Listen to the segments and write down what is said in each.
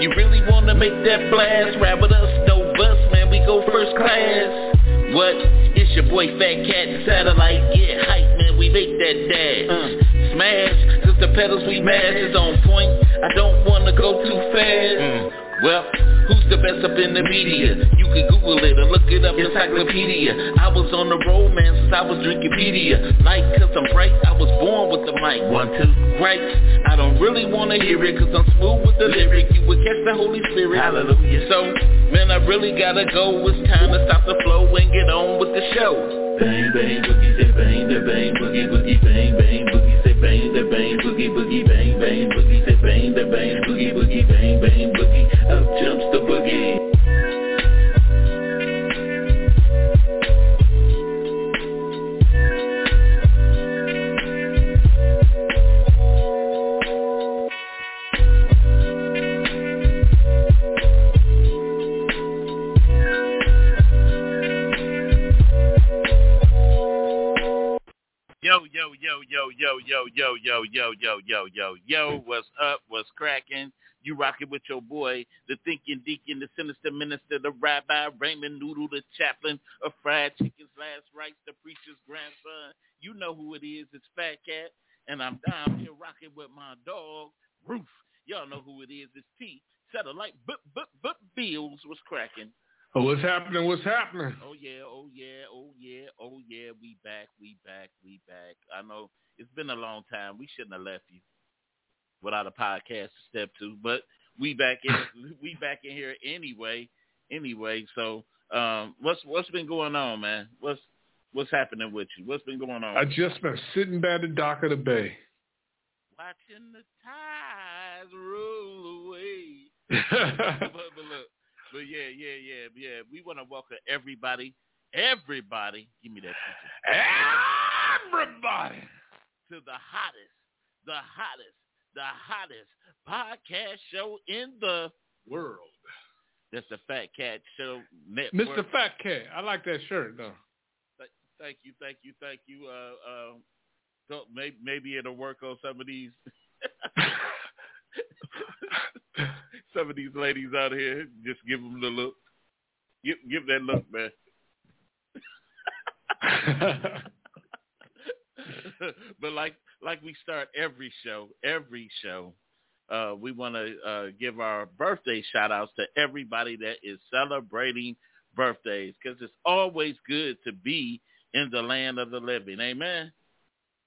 You really wanna make that blast, rap with us, no bus, man. We go first class. What? It's your boy Fat Cat Satellite. Get hype, man. We make that dash. Uh, smash, cause the pedals we mash is on point. I don't wanna go too fast. Well, who's the best up in the media? Can Google it or look it up, encyclopedia. I was on the road, man, since I was drinking pedia. Like, cause I'm bright, I was born with the mic. One, two, right? I don't really wanna hear it, cause I'm smooth with the lyric. You would catch the Holy Spirit. Hallelujah. So, man, I really gotta go. It's time to stop the flow and get on with the show. Bang bang boogie say bang that bang boogie boogie bang bang boogie say bang that bang boogie boogie bang bang boogie say bang that bang boogie boogie bang bang boogie up jumps the boogie. Yo, yo, yo, yo, yo, yo, yo, what's up, what's cracking? You rocking with your boy, the thinking deacon, the sinister minister, the rabbi, Raymond Noodle, the chaplain of fried chicken's last rites, the preacher's grandson. You know who it is, it's Fat Cat, and I'm down here rocking with my dog, Roof. Y'all know who it is, it's T. Satellite, but, but, but, Bills was cracking. Oh, what's happening? What's happening? Oh yeah, oh yeah, oh yeah, oh yeah. We back, we back, we back. I know it's been a long time. We shouldn't have left you without a podcast to step to, but we back in. we back in here anyway. Anyway, so um, what's what's been going on, man? What's what's happening with you? What's been going on? I just been sitting by the dock of the bay. Watching the tides roll away. but, but but yeah, yeah, yeah, yeah. We want to welcome everybody, everybody. Give me that picture. Everybody. to the hottest, the hottest, the hottest podcast show in the World. that's the Fat Cat Show Network. Mr. Fat Cat. I like that shirt though. Th- Thank you, thank you, thank you. Uh, uh, so maybe, maybe it'll work on some of these, some of these ladies out here. Just give them the look. Give, give that look, man. but like like we start every show, every show, uh, we want to uh, give our birthday shout outs to everybody that is celebrating birthdays because it's always good to be in the land of the living. Amen.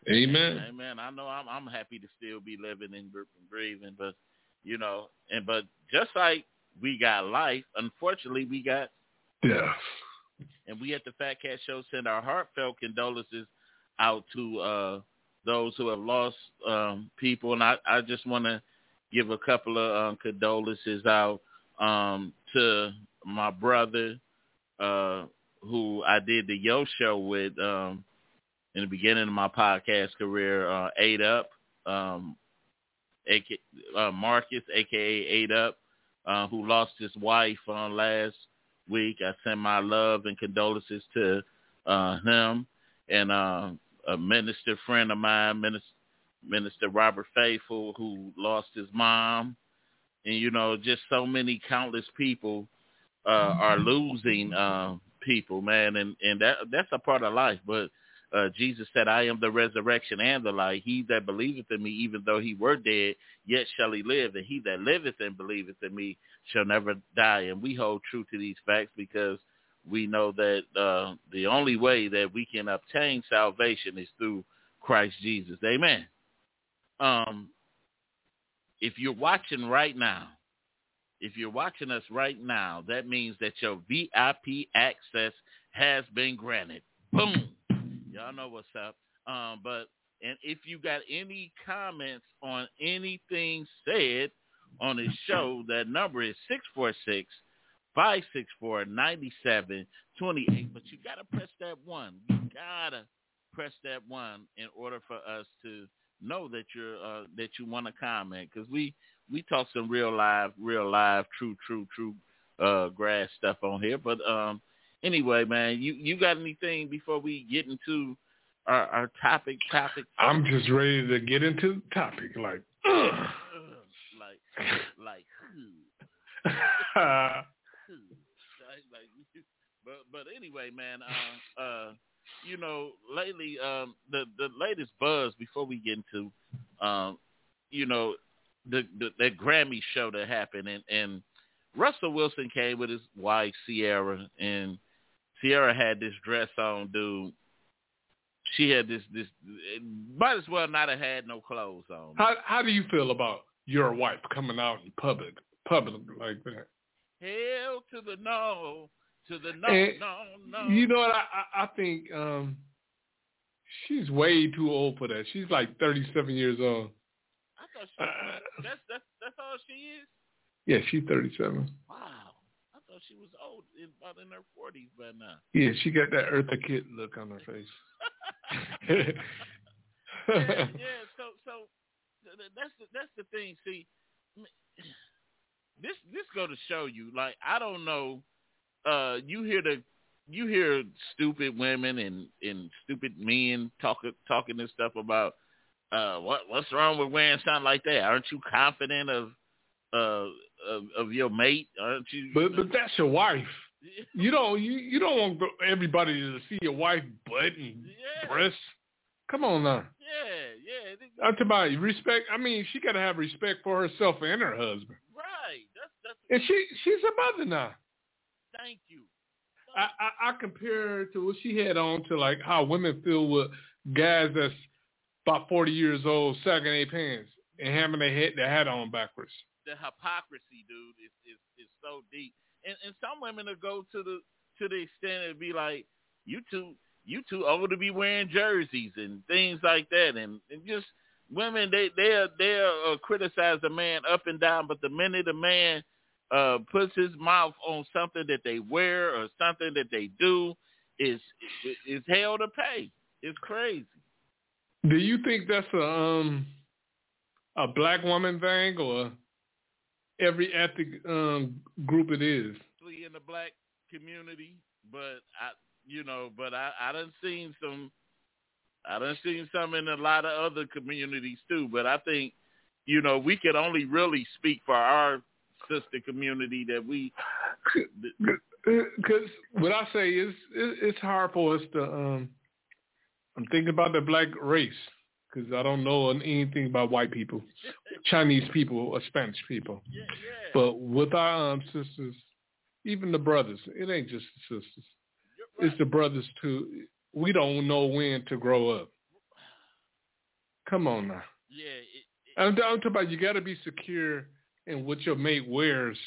Amen. Amen. I know I'm I'm happy to still be living and br- breathing, but you know, and but just like we got life, unfortunately we got Yeah. and we at the Fat Cat Show send our heartfelt condolences out to uh, those who have lost um, people, and I, I just want to give a couple of um, condolences out um, to my brother uh, who I did the Yo Show with um, in the beginning of my podcast career, uh, Eight Up, um, AK, uh, Marcus, aka Eight Up, uh, who lost his wife on last week. I send my love and condolences to uh, him and uh, a minister friend of mine, Minister, Minister Robert Faithful, who lost his mom. And, you know, just so many countless people uh, are losing uh, people, man. And, and that that's a part of life. But uh, Jesus said, I am the resurrection and the life. He that believeth in me, even though he were dead, yet shall he live. And he that liveth and believeth in me shall never die. And we hold true to these facts because we know that uh, the only way that we can obtain salvation is through Christ Jesus. Amen. Um, if you're watching right now, if you're watching us right now, that means that your VIP access has been granted. Boom. Y'all know what's up. Um, but and if you got any comments on anything said on his show. That number is six four six five six four ninety seven twenty eight. But you gotta press that one. You gotta press that one in order for us to know that you're uh, that you want to comment because we we talk some real live, real live, true, true, true uh, grass stuff on here. But um, anyway, man, you you got anything before we get into our, our topic? Topic. I'm just ready to get into the topic. Like, ugh. like, like, like, but but anyway, man, uh, uh, you know, lately, um, the the latest buzz before we get into, um, you know, the, the that Grammy show that happened, and and Russell Wilson came with his wife Ciara and Ciara had this dress on, dude. She had this this might as well not have had no clothes on. how how do you feel about your wife coming out in public, public like that? Hell to the no, to the no, And no, no. You know what? I I, think um, she's way too old for that. She's like 37 years old. I thought she, Uh, that's that's that's all she is. yeah, she's 37. Wow, Thought she was old, in, about in her forties by now. Yeah, she got that Eartha Kitt look on her face. yeah, yeah. So, so th- th- that's the, that's the thing. See, this this go to show you. Like, I don't know. Uh, you hear the you hear stupid women and and stupid men talking talking this stuff about uh what what's wrong with wearing something like that? Aren't you confident of uh of, of your mate? Aren't you? But but that's your wife. You don't you, you don't want everybody to see your wife butt and yeah, breasts. Come on now. yeah, yeah. Talking about respect. I mean, she got to have respect for herself and her husband. Right. That's that's. And she she's a mother now. Thank you. I, I, I compare her to what she had on to like how women feel with guys that's about 40 years old sagging their pants and having their head their hat on backwards. The hypocrisy, dude, is is is so deep. And and some women will go to the to the extent and be like, you too you too old to be wearing jerseys and things like that, and and just women they they they uh, criticize the man up and down, but the minute a man uh puts his mouth on something that they wear or something that they do, is is hell to pay. It's crazy. Do you think that's a um a black woman thing or every ethnic um group it is? in the black community, but I, you know, but I, I done seen some, I done seen some in a lot of other communities too. But I think, you know, we can only really speak for our sister community that we. Because what I say is it, it's hard for us to. um I'm thinking about the black race because I don't know anything about white people, Chinese people, or Spanish people. Yeah, yeah. But with our um, sisters, even the brothers, it ain't just the sisters. You're It's the brothers too. We don't know when to grow up. Come on now. yeah, it, it, I'm, I'm talking about you got to be secure in what your mate wears,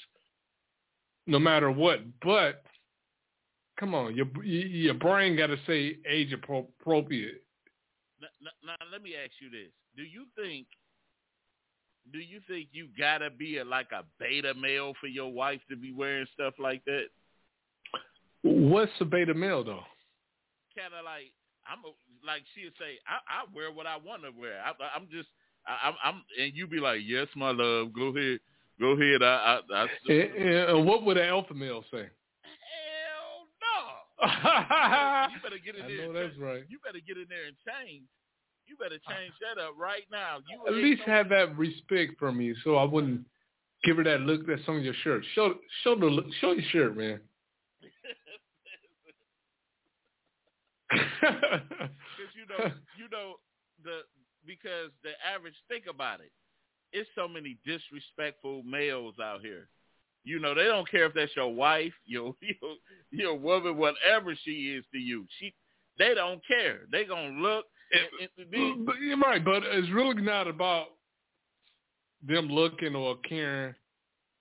no matter what. But come on, your your brain got to say age appropriate. Now, let me ask you this: Do you think? Do you think you gotta be a, like a beta male for your wife to be wearing stuff like that? What's a beta male though? kind of like I'm a, like she'd say, I, I wear what I want to wear. I, I'm just, I, I'm, I'm, and you'd be like, yes, my love, go ahead, go ahead. I, I, I And, and what would an alpha male say? hell no. I You better get in there. know that's right. You better get in there and change. You better change that up right now. You At least have that respect for me, so I wouldn't give her that look that's on your shirt. Show show the look, show your shirt, man. Because you know, you know the because the average. Think about it. It's so many disrespectful males out here. You know, they don't care if that's your wife, your your, your woman, whatever she is to you. She, they don't care. They gonna look. And, and be, But you're right, but it's really not about them looking or caring.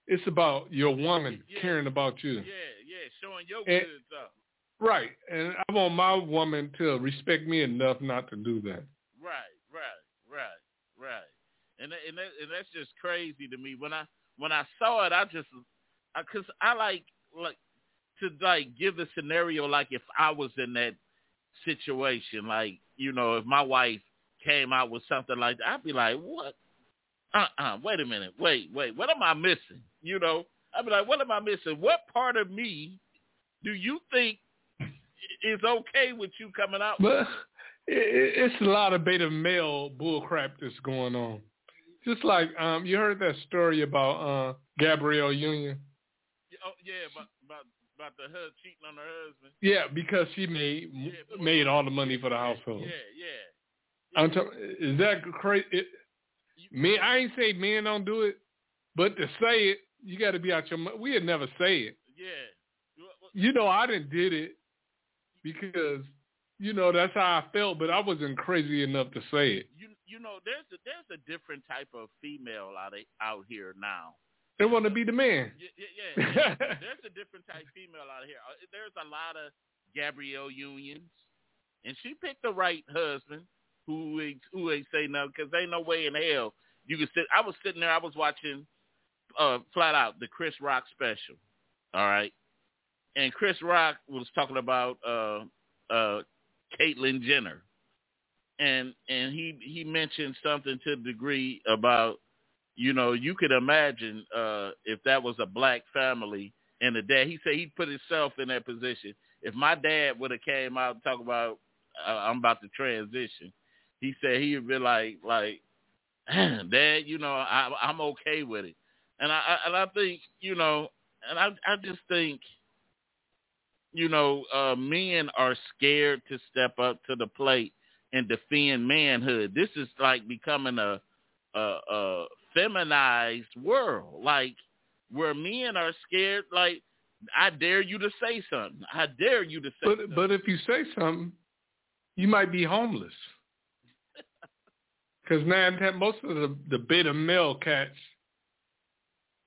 It's about your woman Yeah. caring about you. yeah, yeah, showing your And- goods up. Right. And I want my woman to respect me enough not to do that. Right, right, right, right. and and that, and that's just crazy to me. When I when I saw it, I just because I, I like like to like give the scenario like if I was in that situation, like you know, if my wife came out with something like that, I'd be like, what? Uh uh wait a minute, wait, wait, what am I missing? You know, I'd be like, what am I missing? What part of me do you think is okay with you coming out? But it's a lot of beta male bullcrap that's going on. Just like um, you heard that story about uh, Gabrielle Union. Oh yeah, about about about the her cheating on her husband. Yeah, because she made yeah, made all the money for the household. Yeah, yeah. yeah. I'm t- is that crazy? It, me, I ain't say men don't do it, but to say it, you got to be out your. We'd never say it. Yeah. You know, I didn't did it because you know that's how I felt, but I wasn't crazy enough to say it. You you know, there's a there's a different type of female out out here now. They want to be the man. Yeah, yeah, yeah. there's a different type female out here. Uh, there's a lot of Gabrielle Unions, and she picked the right husband who ain't, who ain't say no because ain't no way in hell you could sit. I was sitting there. I was watching uh, flat out the Chris Rock special. All right, and Chris Rock was talking about uh, uh, Caitlyn Jenner, and and he he mentioned something to the degree about you know you could imagine uh, if that was a black family and the dad he said he put himself in that position. If my dad would have came out and talk about uh, I'm about to transition, he said he'd be like like dad, you know I I'm okay with it, and I, I and I think you know and I I just think you know, uh, men are scared to step up to the plate and defend manhood. This is like becoming a, a, a feminized world, like where men are scared. Like, I dare you to say something. I dare you to say. But something. but if you say something, you might be homeless. Because now most of the the beta male cats,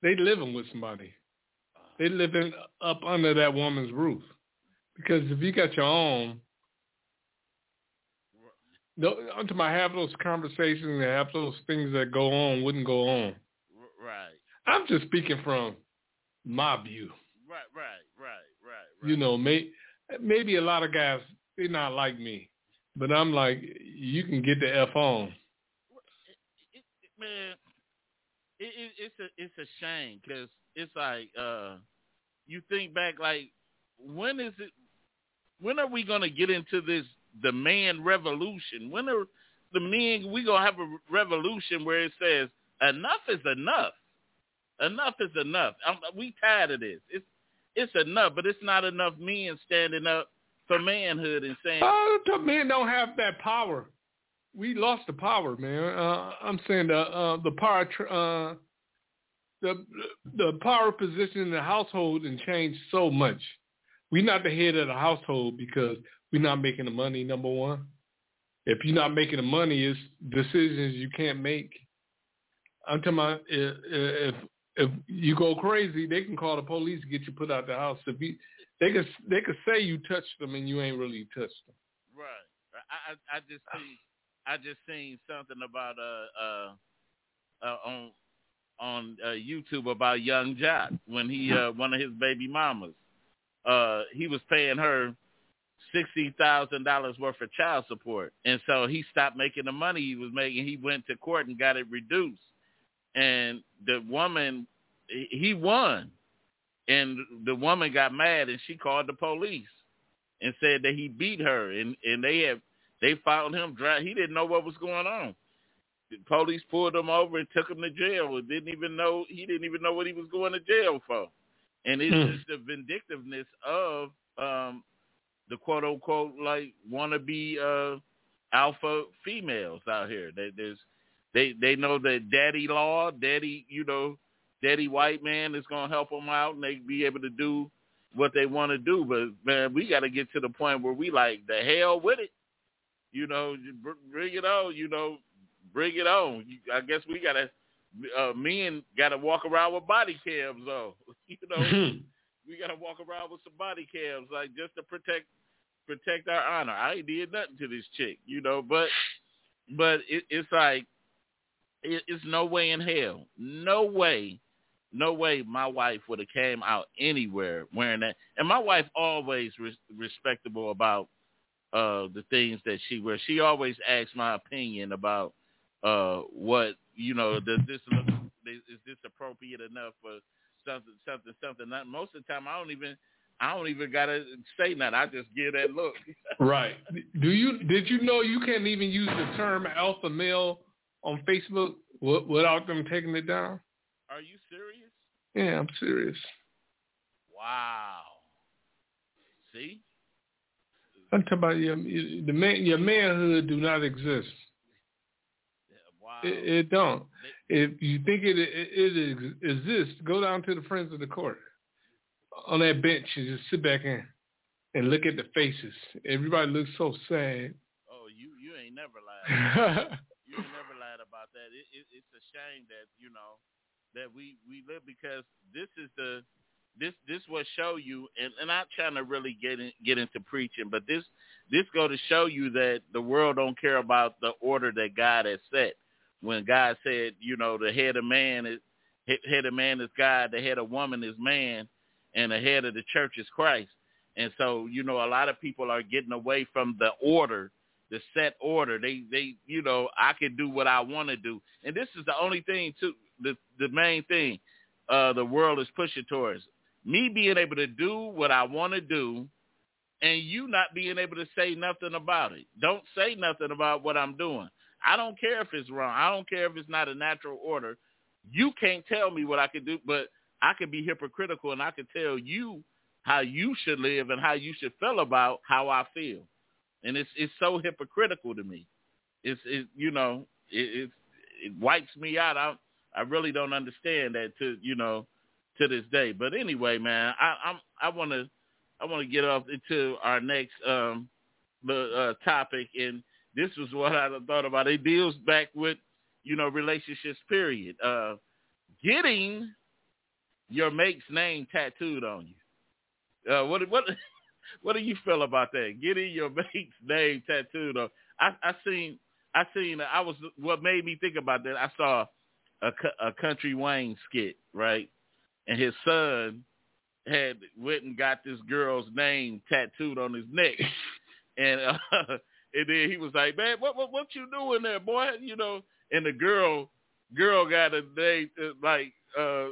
they living with somebody. They living up under that woman's roof. Because if you got your own, no, until my have those conversations and have those things that go on wouldn't go on. Right. I'm just speaking from my view. Right, right, right, right. right. You know, may, maybe a lot of guys they're not like me, but I'm like, you can get the f on. It, it, man, it, it's a it's a shame because it's like uh, you think back like when is it when are we going to get into this demand revolution? When are the men we gonna have a revolution where it says enough is enough, enough is enough. I'm, we tired of this. It's it's enough, but it's not enough men standing up for manhood and saying, "Oh, the men don't have that power." We lost the power, man. Uh, I'm saying the uh, the power uh, the the power position in the household and changed so much we're not the head of the household because we're not making the money, number one. If you're not making the money, it's decisions you can't make. I'm talking about if, if you go crazy, they can call the police to get you put out the house. If you, they could they could say you touched them and you ain't really touched them. Right. I I, just see I just seen something about uh uh, uh on on uh, YouTube about Young Joc when he uh one of his baby mamas uh, he was paying her sixty thousand dollars worth of child support, and so he stopped making the money he was making. He went to court and got it reduced, and the woman he won, and the woman got mad and she called the police and said that he beat her, and and they have they found him dry. He didn't know what was going on. The police pulled him over and took him to jail. And Didn't even know he didn't even know what he was going to jail for and it's mm. just the vindictiveness of um, the quote unquote like wannabe uh, alpha females out here. They, there's they they know that daddy law, daddy you know, daddy white man is gonna help them out, and they be able to do what they want to do. But man, we got to get to the point where we like the hell with it. You know, bring it on. You know, bring it on. I guess we got to uh, men got to walk around with body cams though. you know, we got to walk around with some body cams, like just to protect protect our honor. I ain't did nothing to this chick, you know, but but it, it's like it, it's no way in hell, no way, no way my wife would have came out anywhere wearing that. And my wife always res- respectable about uh the things that she wears. She always asks my opinion about uh what you know does this look is this appropriate enough for something something something. Not, most of the time I don't even I don't even gotta say nothing. I just give that look. right. Do you did you know you can't even use the term alpha male on Facebook without them taking it down? Are you serious? Yeah, I'm serious. Wow. See? I'm talking about your the man your manhood do not exist. Wow. It, it don't. If you think it, it it exists, go down to the friends of the court on that bench and just sit back in and look at the faces. Everybody looks so sad. Oh, you you ain't never lied. you ain't never lied about that. It, it, it's a shame that you know that we we live because this is the this this will show you and and I'm trying to really get in, get into preaching, but this this go to show you that the world don't care about the order that God has set. When God said, you know, the head of man is head of man is God, the head of woman is man, and the head of the church is Christ. And so, you know, a lot of people are getting away from the order, the set order. They they you know, I can do what I want to do. And this is the only thing too the the main thing uh the world is pushing towards me being able to do what I want to do and you not being able to say nothing about it. Don't say nothing about what I'm doing. I don't care if it's wrong. I don't care if it's not a natural order. You can't tell me what I can do, but I can be hypocritical and I can tell you how you should live and how you should feel about how I feel. And it's it's so hypocritical to me. It's it you know, it it, it wipes me out. I I really don't understand that to you know to this day. But anyway, man, I, I'm I want to I want to get off into our next um the uh, topic, and this was what I thought about. It deals back with you know relationships. Period. Uh, getting your mate's name tattooed on you. Uh, what what what do you feel about that? Getting your mate's name tattooed on. I I seen I seen I was what made me think about that. I saw a, a Country Wayne skit, right? And his son had went and got this girl's name tattooed on his neck, and uh, and then he was like, "Man, what what what you doing there, boy?" You know, and the girl girl got a name uh, like uh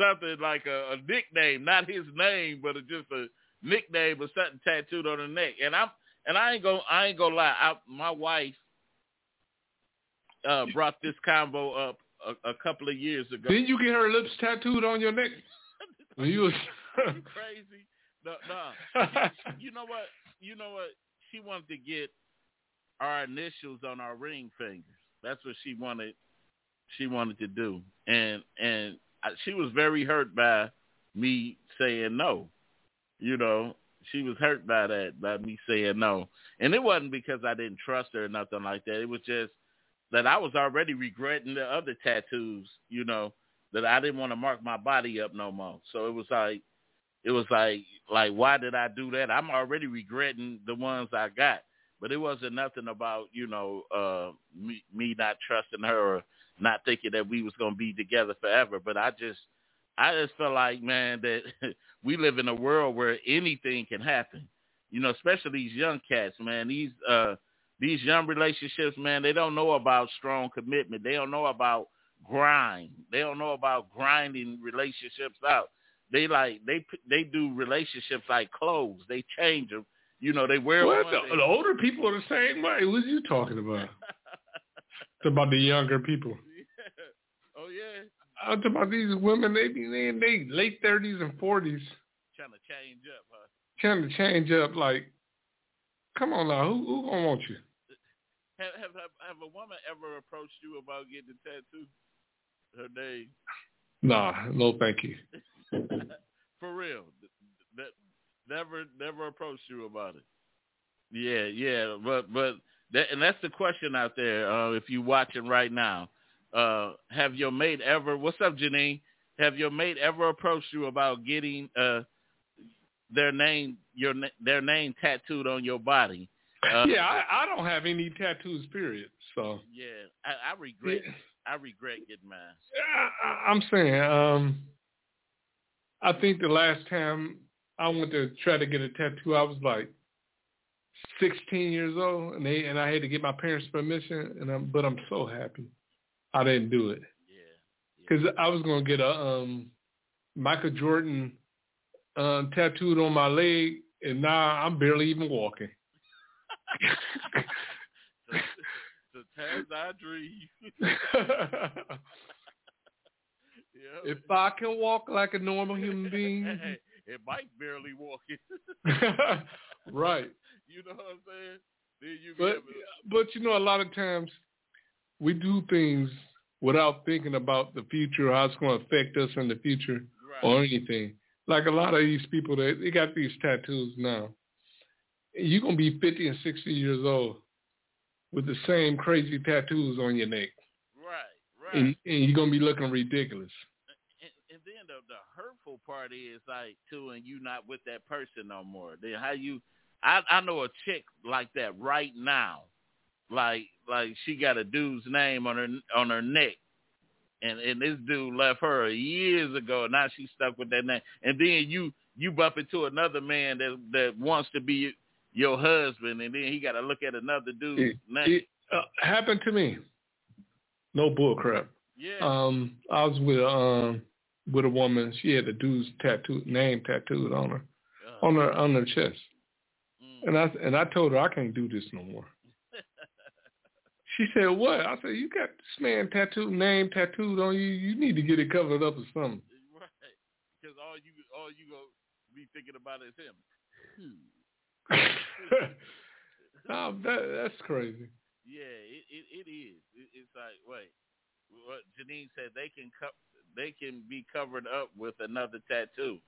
something like a, a nickname, not his name, but a, just a nickname or something tattooed on her neck. And I'm and I ain't gonna I ain't gonna lie. I, my wife uh brought this convo up a, a couple of years ago. Didn't you get her lips tattooed on your neck? when you was crazy. No, no. you know what? You know what? She wanted to get our initials on our ring fingers. That's what she wanted. She wanted to do, and and she was very hurt by me saying no. You know, she was hurt by that, by me saying no. And it wasn't because I didn't trust her or nothing like that. It was just that I was already regretting the other tattoos, you know, that I didn't want to mark my body up no more. So it was like, it was like, like, why did I do that? I'm already regretting the ones I got, but it wasn't nothing about, you know, uh, me, me not trusting her or not thinking that we was going to be together forever. But I just, I just felt like, man, that we live in a world where anything can happen. You know, especially these young cats, man. These, uh, these young relationships, man, they don't know about strong commitment. They don't know about grind. They don't know about grinding relationships out. They like they they do relationships like clothes. They change them. You know, they wear what? one. The, they, the older people are the same way. What are you talking about? it's about the younger people. I'm talking about these women. They be in they late thirties and forties. Trying to change up, huh? Trying to change up. Like, come on now, who who gonna want you? Have, have have have a woman ever approached you about getting a tattoo? Her name? Nah, no, thank you. For real, that never never approached you about it. Yeah, yeah, but but that, and that's the question out there. Uh, if you watching right now, uh, have your mate ever? What's up, Janine? Have your mate ever approached you about getting uh, their name your their name tattooed on your body? Uh, yeah, I, I don't have any tattoos. Period. So yeah, I, I regret. I regret getting mine. I, I'm saying, um, I think the last time I went to try to get a tattoo, I was like 16 years old, and they and I had to get my parents' permission, and I'm but I'm so happy I didn't do it Yeah. because I was gonna get a um Michael Jordan uh, tattooed on my leg, and now I'm barely even walking. Sometimes I dream. yeah. if I can walk like a normal human being, Hey, and Mike barely walking. right? you know what I'm saying? Then you But to, but you know, a lot of times we do things without thinking about the future, how it's going to affect us in the future, right. or anything. Like a lot of these people that they got these tattoos now. You're gonna be 50 and 60 years old with the same crazy tattoos on your neck, right, right. and, and you're gonna be looking ridiculous. and, and then the the hurtful part is like too, and you're not with that person no more. Then how you? I I know a chick like that right now, like like she got a dude's name on her on her neck, and and this dude left her years ago. Now she's stuck with that name, and then you you bump into another man that that wants to be your husband, and then he got to look at another dude's It, name. it uh, happened to me. No bull crap. yeah, Um, I was with um with a woman. She had a dude's tattoo name tattooed on her Uh, on her on her chest, mm. and I and I told her I can't do this no more. She said, "What?" I said, "You got this man tattooed name tattooed on you. You need to get it covered up or something." Right. Because all you all you gonna be thinking about is him. Hmm. no, that, that's crazy. Yeah, it it, it is. It, it's like wait, what Janine said they can co- they can be covered up with another tattoo,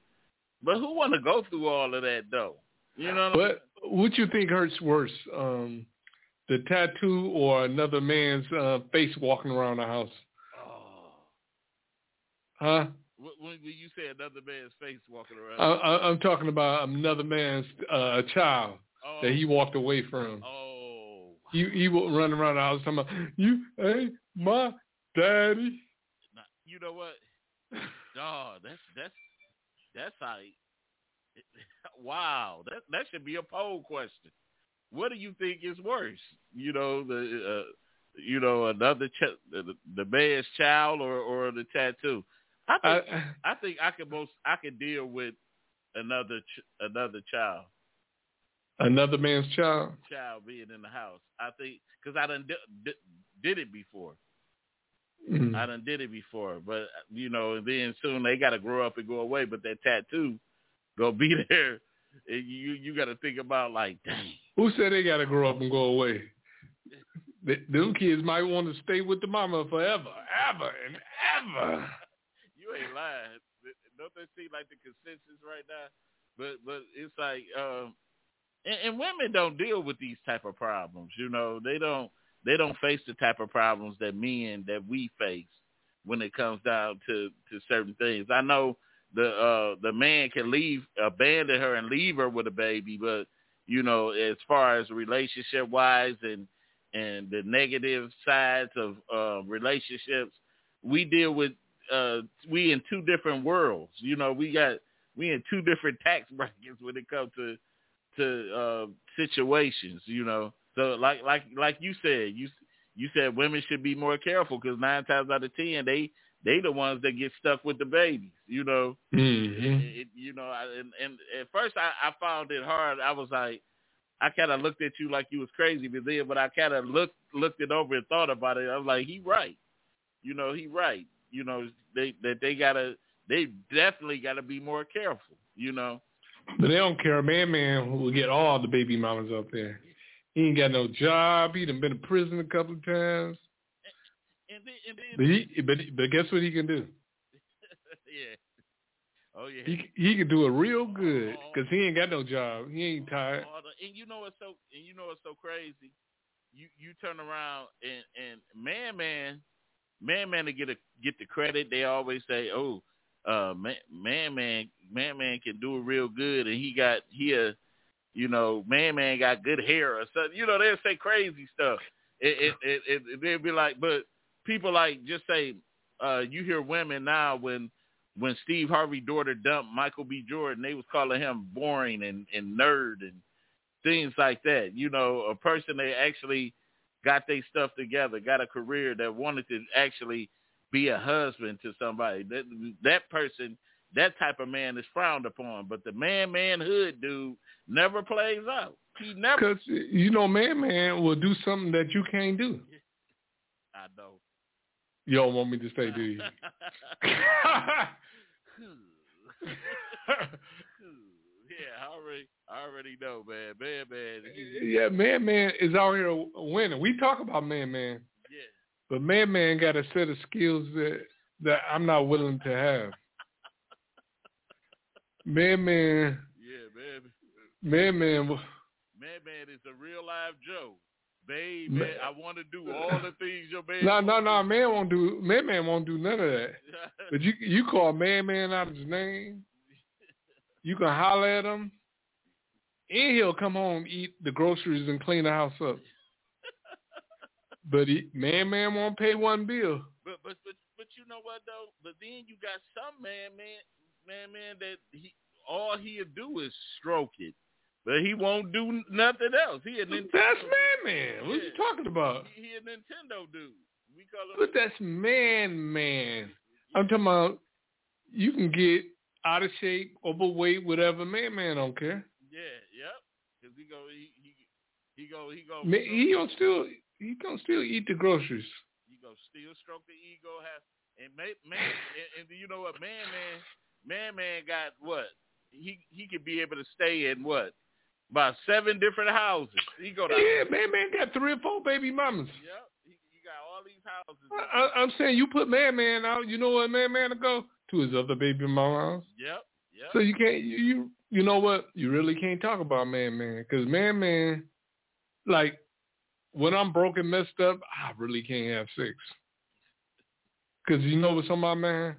but who want to go through all of that though? You know what I'm But what you think hurts worse, um, the tattoo or another man's uh, face walking around the house? Oh. Huh? When, when you say another man's face walking around, I, I, I'm talking about another man's uh, child oh, that he walked away from. oh, He he will run around the house talking about you ain't my daddy. You know what? Dog, that's that's that's like wow. That that should be a poll question. What do you think is worse? You know the uh, you know another ch- the, the man's child or or the tattoo. I I, think I think I could most I could deal with another ch- another child another man's child. child being in the house. I think because I done di- did it before. Mm. I done did it before, but you know, and then soon they got to grow up and go away. But that tattoo gonna be there. And you you got to think about like, dang, Who said they got to grow up and go away? Th them kids might want to stay with the mama forever, ever and ever. you ain't lying. Don't that seem like the consensus right now? But but it's like, um, and, and women don't deal with these type of problems. You know, they don't they don't face the type of problems that men that we face when it comes down to to certain things. I know the uh the man can leave abandon her and leave her with a baby, but you know, as far as relationship wise and and the negative sides of uh relationships, we deal with uh we in two different worlds. You know, we got we in two different tax brackets when it comes to to uh situations, you know. So like like like you said, you you said women should be more careful because nine times out of ten they they the ones that get stuck with the babies, you know. Mm-hmm. It, it, you know, I, and and at first I, I found it hard. I was like, I kind of looked at you like you was crazy, but then, but I kind of looked looked it over and thought about it. I was like, he right. You know, he right. You know, they that they gotta, they definitely gotta be more careful. You know. But they don't care. Man, man will get all the baby mamas up there. He ain't got no job. He done been to prison a couple of times. And then, and then But he, but but guess what he can do? yeah. Oh yeah. He he can do it real good because he ain't got no job. He ain't tired. And you know what's so and you know what's so crazy? You you turn around and and man man man man to get a get the credit. They always say, oh, uh, man man man man man can do it real good, and he got he a you know man man got good hair or something. You know they'll say crazy stuff. It it it, it they'll be like, but people like just say uh you hear women now when when Steve Harvey daughter dumped Michael B. Jordan, they was calling him boring and, and nerd and things like that. You know, a person that actually got their stuff together, got a career that wanted to actually be a husband to somebody. That that person, that type of man is frowned upon. But the man manhood dude never plays out. He never. Because you know, man, man will do something that you can't do. I know. You don't want me to say, do you? yeah, I already, I already know, man. Man, man. yeah, man, man is out here winning. We talk about man, man. Yeah. But man, man got a set of skills that that I'm not willing to have. man, man. Yeah, man. Man, man. Man, man is a real live Joe. Babe, man, I want to do all the things your baby. No, no, no. Man won't do. Man, man won't do none of that. But you, you call man, man out of his name. You can holler at him, and he'll come home, eat the groceries, and clean the house up. But he, man, man won't pay one bill. But but but but you know what though? But then you got some man, man, man, man that he all he'll do is stroke it. But he won't do nothing else. He a Nintendo. That's man, man. What Yeah. you talking about? He, he a Nintendo dude. We call him. But that's man, man. I'm talking about you can get out of shape, overweight, whatever. Man, man don't care. Yeah, yep. Cause he go, he he he go, he go. Man, he gonna still he gonna still eat the groceries. You go still stroke the ego, have and man, man and, and you know what, man, man, man, man got what? He he could be able to stay in what? About seven different houses. He go to Yeah, man, man got three or four baby mamas. Yep. He, he got all these houses. I, I, I'm saying you put man, man out. You know what man, man to go to his other baby mamas. Yep. Yep. So you can't you you, you know what? You really can't talk about man, man, because man, man, like when I'm broken, messed up, I really can't have sex. Because you know what's on my man?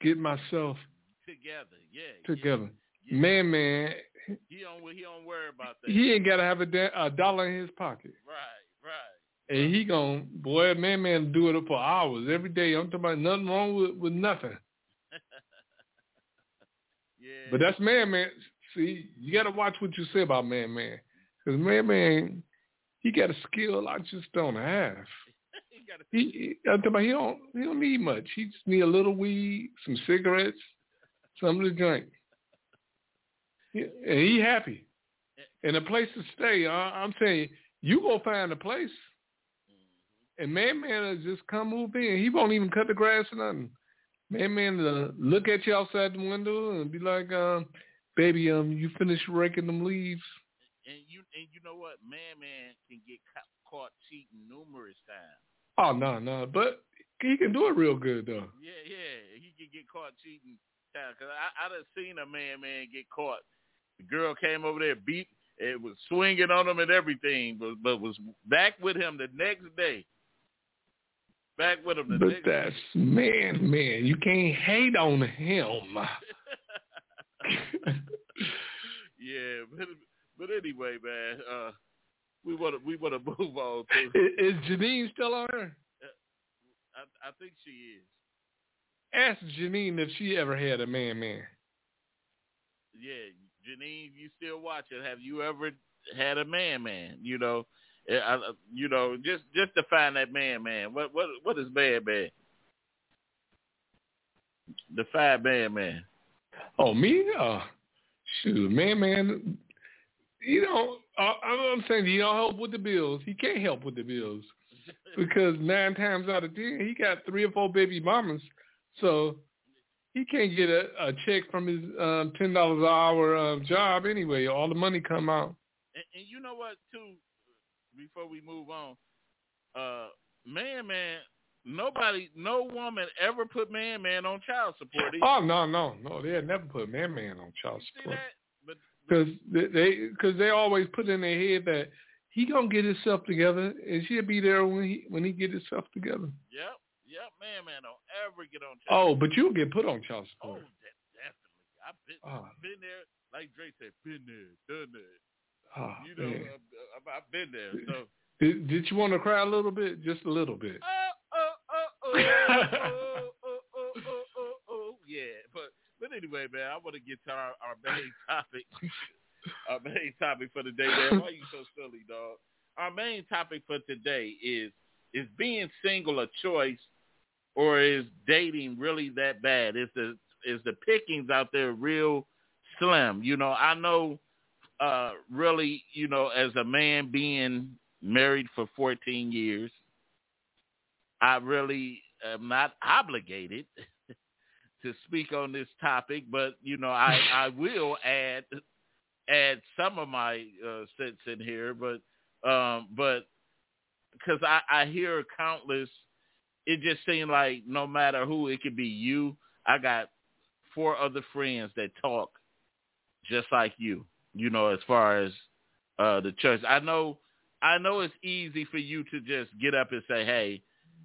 Get myself together. Yeah. together. Yeah. Man, man, He don't he don't worry about that. he ain't got to have a, da- a dollar in his pocket. right. Right. And he gon' boy, man, man, do it for hours every day. I'm talking about nothing wrong with, with nothing. Yeah. But that's man, man. See, you got to watch what you say about man, man, because man, man, he got a skill I just don't have. he got He, he- I'm talking about he don't, he don't need much. He just need a little weed, some cigarettes, something to drink, and he happy. And a place to stay. I, I'm saying you go find a place, and man, man will just come move in. He won't even cut the grass or nothing. Man, man, uh, look at you outside the window and be like, um, "Baby, um, you finished raking them leaves." and you and you know what, man, man can get ca- caught cheating numerous times. Oh no, no, but he can do it real good though. Yeah, yeah, he can get caught cheating. times. Cause I I done seen a man, man get caught. The girl came over there, beat, it was swinging on him and everything, but but was back with him the next day. Back with him the But next. that's man, man. You can't hate on him. yeah, but but anyway, man, uh, we want to we want to move on to. Is Janine still on her? I, I think she is. Ask Janine if she ever had a man, man. Yeah, Janine, you still watching? Have you ever had a man, man? You know, eh, I, I- you know, just just define that man, man. What what what is man, man? Define man, man. Oh, me? Uh, shoot, man, man. You know, uh, I'm saying he don't help with the bills. He can't help with the bills because nine times out of ten, he got three or four baby mamas, so he can't get a, a check from his um, ten dollars an hour um, job anyway. All the money come out. And, and you know what, too? Before we move on, uh, man, man. Nobody, no woman ever put man, man on child support. either. Oh no, no, no! They had never put man, man on child You support. because they because they always put in their head that he gonna get himself together and she'll be there when he when he get himself together. yep, yep, man, man, don't ever get on child. Oh, but you'll get put on child Oh, support. de- definitely. I've been Oh, been there. Like Dre said, been there, done that. oh, You know, man. I've, I've- been there. So, Did, did you want to cry a little bit? Just a little bit. oh, oh, oh, oh, oh, oh, oh, oh, oh, yeah. But but anyway, man, I want to get to our, our main topic. our main topic for the day, man. Why are you so silly, dog? Our main topic for today is is being single a choice or is dating really that bad? Is the is the pickings out there real slim? You know, I know uh really, you know, as a man being married for 14 years, I really am not obligated to speak on this topic, but you know, I I will add add some of my uh, sense in here, but um, but because I I hear countless, it just seemed like no matter who, it could be you. I got four other friends that talk just like you. You know, as far as uh the church, I know I know it's easy for you to just get up and say, hey,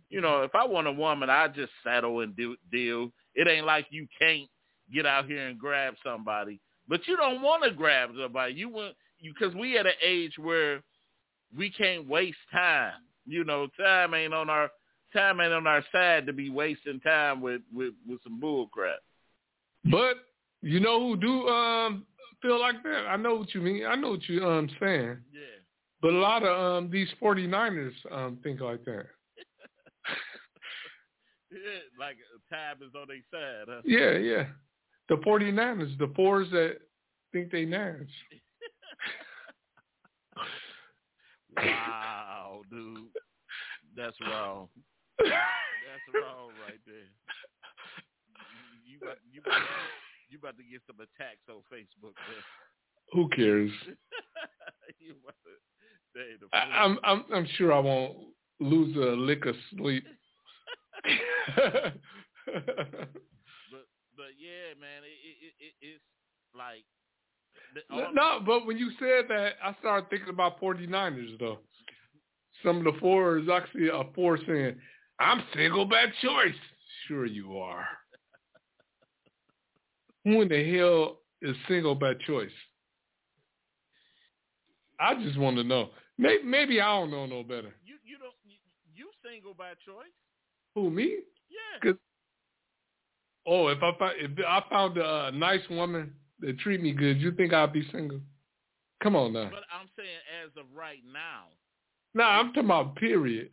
you know, if I want a woman, I just settle and do, deal. It ain't like you can't get out here and grab somebody, but you don't want to grab somebody. You want you because we at an age where we can't waste time. You know, time ain't on our time ain't on our side to be wasting time with with with some bull crap. But you know who do um feel like that? I know what you mean. I know what you um saying. Yeah. But a lot of um these 49ers um think like that. yeah, like time is on their side, huh? Yeah, yeah. The 49ers, the fours that think they nines. wow, dude. That's wrong. That's wrong right there. You, you, about, you, about, you about to get some attacks on Facebook, man. Who cares? you about to, they the I, I'm I'm I'm sure I won't lose a lick of sleep. but but yeah, man, it, it, it it's like no, but when you said that, I started thinking about 49ers though. Some of the fours actually a four saying, "I'm single by choice." Sure you are. Who in the hell is single by choice? I just want to know. Maybe, maybe I don't know no better. you you don't you, single by choice? Who me? Yeah. 'Cause- Oh, if I found, if I found a nice woman that treat me good, you think I'd be single? Come on now. But I'm saying as of right now. Nah, I'm talking about period.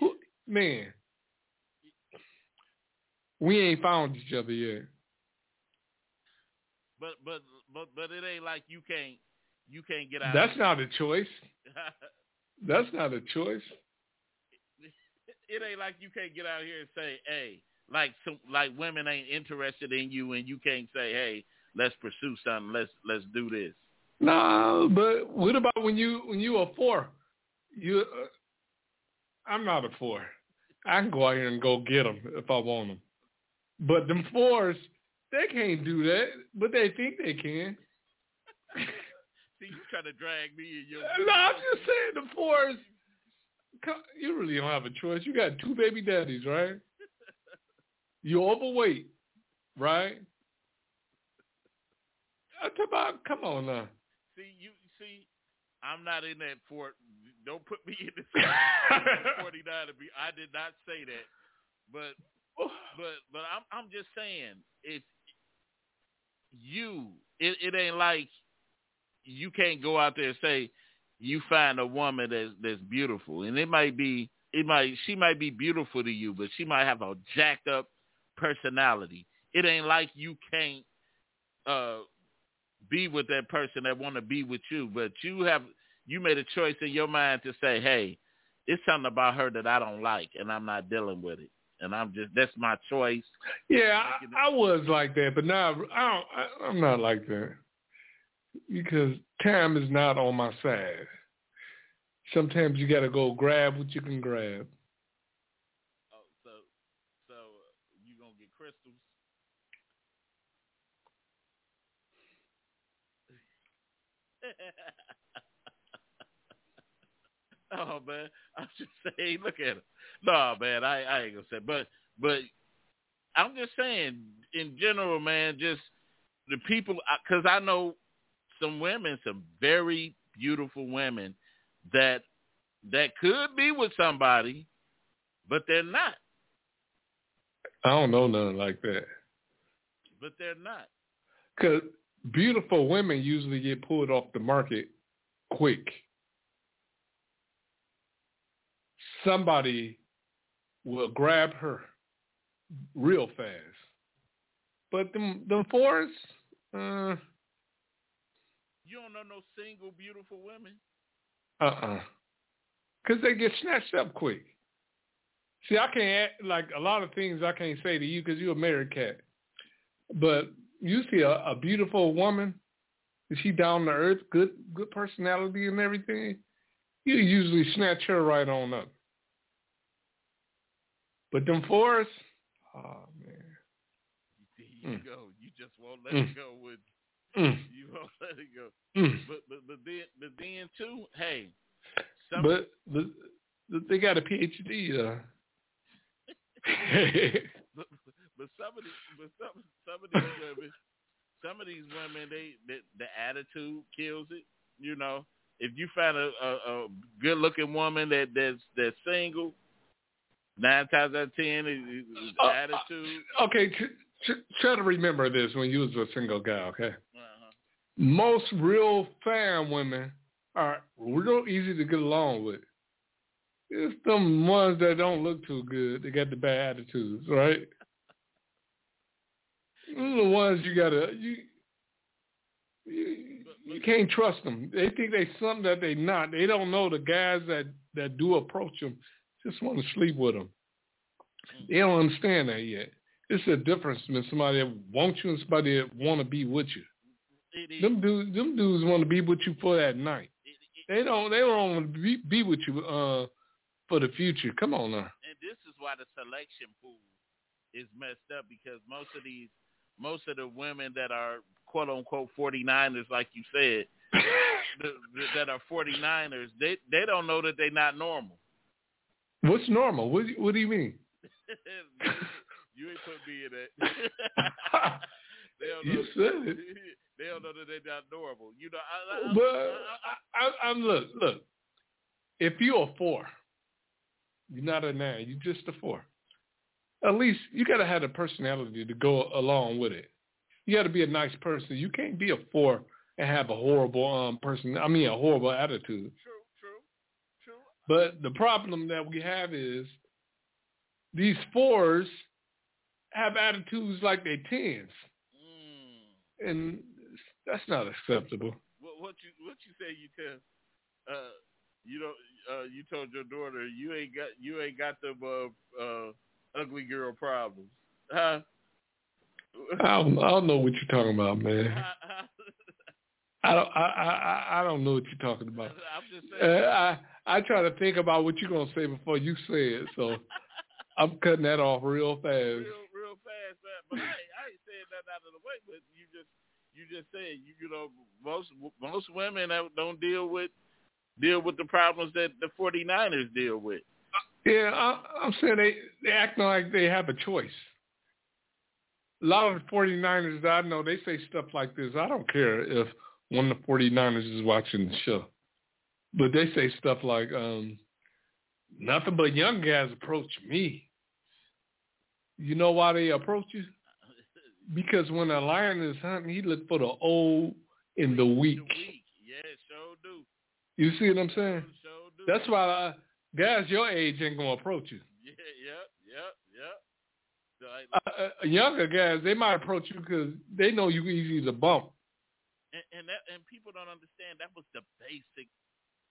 Who, man, we ain't found each other yet. But but but but it ain't like you can't you can't get out. That's not a choice. That's not a choice. it ain't like you can't get out here and say, hey, like some like women ain't interested in you, and you can't say, hey, let's pursue something, let's let's do this. No, but what about when you when you a four? You, uh, I'm not a four. I can go out here and go get them if I want them. But them fours, they can't do that, but they think they can. See, you trying to drag me in your. No, I'm just saying the fours. You really don't have a choice. You got two baby daddies, right? You're overweight, right? I'm talking about, come on now. See you. See, I'm not in that fort. Don't put me in this 49 to be. I did not say that, but but but I'm I'm just saying if you it it ain't like you can't go out there and say you find a woman that's that's beautiful. And it might be it might she might be beautiful to you but she might have a jacked up personality. It ain't like you can't uh be with that person that want to be with you but you have you made a choice in your mind to say hey it's something about her that I don't like and I'm not dealing with it and I'm just that's my choice Yeah, I, I was like that, but now I don't, I, I'm not like that because time is not on my side. Sometimes you got to go grab what you can grab. Oh, so so you gonna get crystals? oh man, I'm just saying. Look at him. No man, I I ain't gonna say, but but I'm just saying in general, man. Just the people, because I know some women, some very beautiful women that that could be with somebody, but they're not. I don't know nothing like that. But they're not. Because beautiful women usually get pulled off the market quick. Somebody will grab her real fast. But them them fours, uh, You don't know no single beautiful women. uh-uh. Because they get snatched up quick. See, I can't, act, like, a lot of things I can't say to you because you're a married cat. But you see a, a beautiful woman, is she down to earth, good good personality and everything, you usually snatch her right on up. But them fours, oh, man. You, you Mm. go. You just won't let Mm. it go with. Mm, You won't let it go. mm. But but but then but then too. Hey, some But the, the, they got a PhD. Uh. but, but some of these, but some some of these women, some of these women, they, they the attitude kills it. You know, if you find a, a, a good looking woman that that's that's single, nine times out of ten, it, it, it's Uh, uh, attitude. okay, tr- tr- try to remember this when you was a single guy. Okay, Uh-huh. most real fan women are real easy to get along with. It's them ones that don't look too good. They got the bad attitudes, right? Those are the ones you gotta you. You, you can't trust them. They think they something that they not. They don't know the guys that that do approach them just want to sleep with them. They don't understand that yet. It's a difference between somebody that wants you and somebody that want to be with you. Them dudes, them dudes want to be with you for that night. They don't. They don't want to be, be with you uh, for the future. Come on now. and this is why the selection pool is messed up because most of these most of the women that are quote unquote 49ers like you said the, the, that are 49ers they they don't know that they're not normal What's normal? What, do you- what do you mean? you ain't put me in that they don't know You said it. they don't know that they're not normal you know I, I, But I, I, I, I'm look, look. If you're a four, you're not a nine. You're just a four. At least you got to have the personality to go along with it. You got to be a nice person. You can't be a four and have a horrible um person. I mean, a horrible attitude. true But the problem that we have is these fours have attitudes like they tens, mm. and that's not acceptable. what, what you what you say you tell uh you don't uh you told your daughter you ain't got you ain't got them uh uh ugly girl problems huh I don't, I don't know what you're talking about, man. I don't I, I I- don't know what you're talking about. I'm just Uh, saying I I try to think about what you're gonna say before you say it, so I'm cutting that off real fast. real real fast man. but I, ain't- I ain't saying that out of the way but you just you just said you you know most most women don't deal with deal with the problems that the 49ers deal with Yeah, I, I'm saying they they acting like they have a choice. A lot of the 49ers that I know, they say stuff like this. I don't care if one of the 49ers is watching the show. But they say stuff like, um, nothing but young guys approach me. You know why they approach you? Because when a lion is hunting, he look for the old and the weak. yeah sure do You see what I'm saying? sure do That's why uh, guys your age ain't to approach you. yeah yep yep yep uh, uh, younger guys, they might approach you because they know you easy to bump. and, and that and people don't understand that was the basic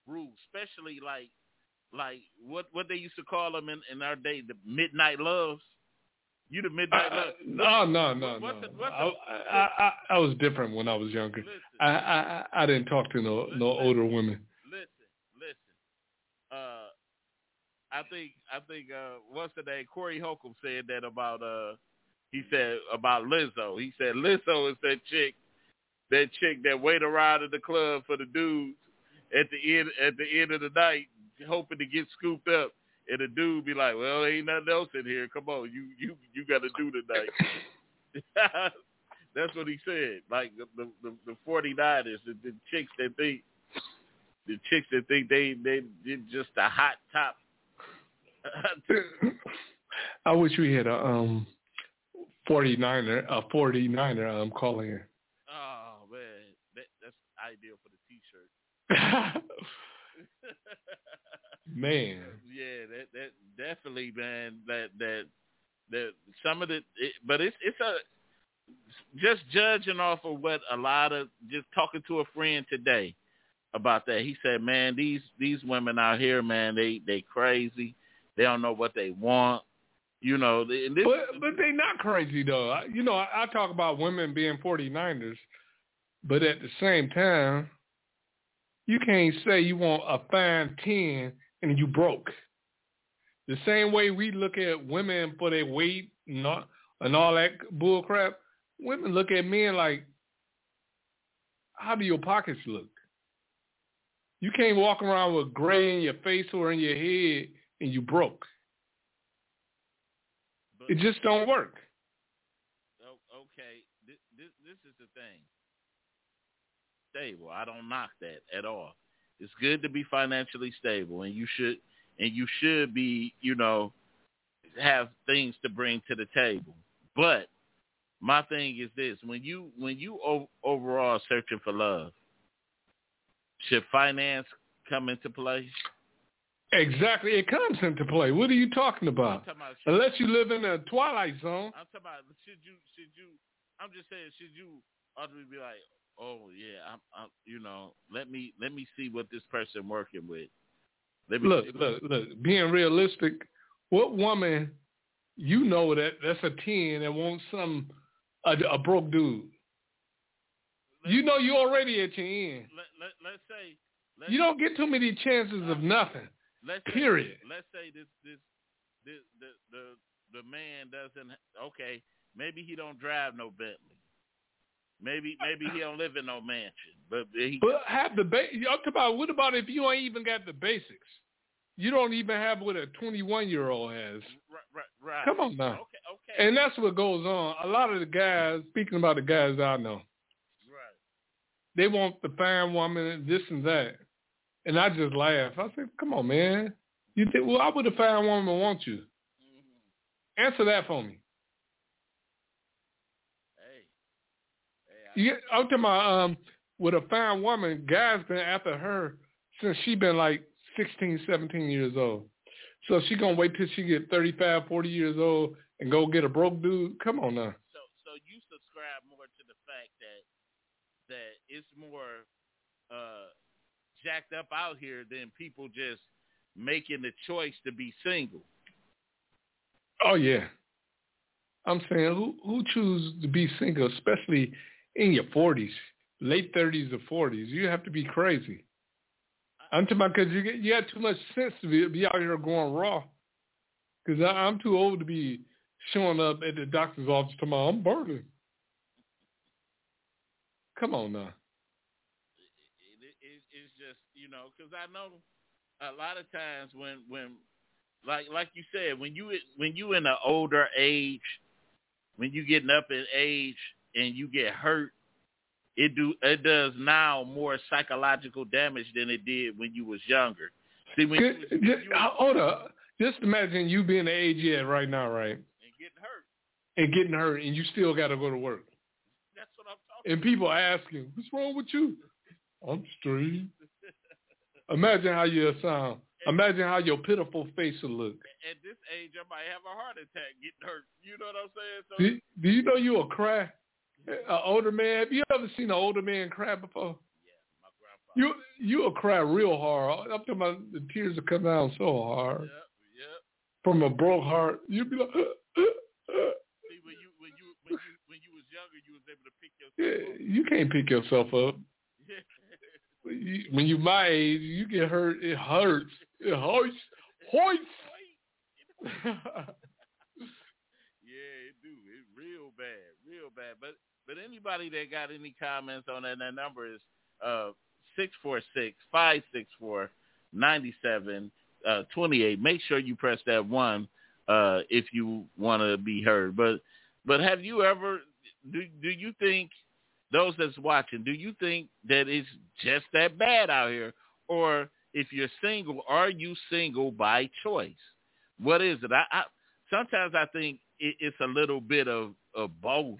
rule, especially like like what what they used to call them in, in our day, the midnight loves. You the midnight love. no, no, no, What no. the- what the- I, I, I, I was different when I was younger. Listen, I, I, I didn't talk to no, no older women. listen, listen. Uh, I think I think uh, what's the name? Corey Holcomb said that about uh, he said about Lizzo. He said Lizzo is that chick, that chick that wait around at the club for the dudes at the end at the end of the night, hoping to get scooped up. And the dude be like, "Well, ain't nothing else in here. Come on, you you you got to do tonight." That's what he said. Like the the the, the 49ers, the, the chicks that think the chicks that think they they did just a hot top. I wish we had a um 49er, a 49er. I'm calling. Oh man, that, that's ideal for. Man. Yeah, that that definitely, man. That that that some of the, it, but it's it's a just judging off of what a lot of just talking to a friend today about that. He said, "Man, these these women out here, man, they they crazy. They don't know what they want. You know, this, but but they not crazy though. I, you know, I, I talk about women being 49ers, but at the same time, you can't say you want a fine 10 and you broke. The same way we look at women for their weight and all, and all that bull crap, women look at men like, how do your pockets look? You can't walk around with gray in your face or in your head and you broke. but, It just don't work. okay. This, this this is the thing. Stable. I don't knock that at all. It's good to be financially stable, and you should and you should be, you know, have things to bring to the table. But my thing is this: when you when you o- overall searching for love, should finance come into play? Exactly. It comes into play. What are you talking about? talking about Unless you live in a twilight zone. I'm talking about should you should you I'm just saying should you ultimately be like, oh yeah, I'm, I'm you know let me let me see what this person working with. Let me Look, look, look. Being realistic, what woman you know that that's a ten that wants some a, a broke dude? You know you already at your end. Let, let, let's say let's, You don't get too many chances of nothing. let's say, period. Let's say this this this the the the man doesn't okay maybe he don't drive no Bentley. Maybe maybe he don't live in no mansion, but he But have the ba- I'm talking about what about if you ain't even got the basics? You don't even have what a 21 year old has. right, right, right. Come on now. Okay, okay. And that's what goes on. A lot of the guys, speaking about the guys I know, right. they want the fine woman and this and that. And I just laugh. I said, come on, man. You think, well, I would a fine woman want you? Mhm. Answer that for me. Hey. Hey, I, You, I'm talking about um, with a fine woman, guys been after her since she been like 16, 17 years old. So she going to wait till she get 35, 40 years old and go get a broke dude? Come on now. so so you subscribe more to the fact that that it's more uh jacked up out here than people just making the choice to be single. Oh yeah. I'm saying who who choose to be single, especially in your forties, late thirties or forties? You have to be crazy. I'm talking about because you get you got too much sense to be, be out here going raw. Because I'm too old to be showing up at the doctor's office tomorrow. I'm burning. Come on now. It, it, it, it's just you know because I know a lot of times when when like like you said when you when you in an older age when you getting up in age and you get hurt it do it does now more psychological damage than it did when you was younger. See when you, was, just- you was hold up. Just imagine you being the age you're right now, right? and getting hurt. And getting hurt, and you still got to go to work. That's what I'm talking. And people asking, what's wrong with you? I'm straight. Imagine how you sound. Imagine how your pitiful face will look. At this age, I might have a heart attack getting hurt. You know what I'm saying? So Do, do you know you will cry? An older man. Have you ever seen an older man cry before? yeah, my grandfather. You you will cry real hard. I'm talking about the tears will come down so hard Yep, yep. from a broke heart. You'll be like, See, when you when you when you when you was younger, you was able to pick yourself yeah, up. you can't pick yourself up. When you- When you my age, you get hurt. It hurts. It hurts. Hoist. yeah, it do. It real bad, real bad. But but anybody that got any comments on that, that number is uh six four six five six four ninety seven uh twenty eight. Make sure you press that one uh if you want to be heard. But but have you ever do do you think those that's watching, do you think that it's just that bad out here? Or if you're single, are you single by choice? What is it? I, I sometimes I think it, it's a little bit of or both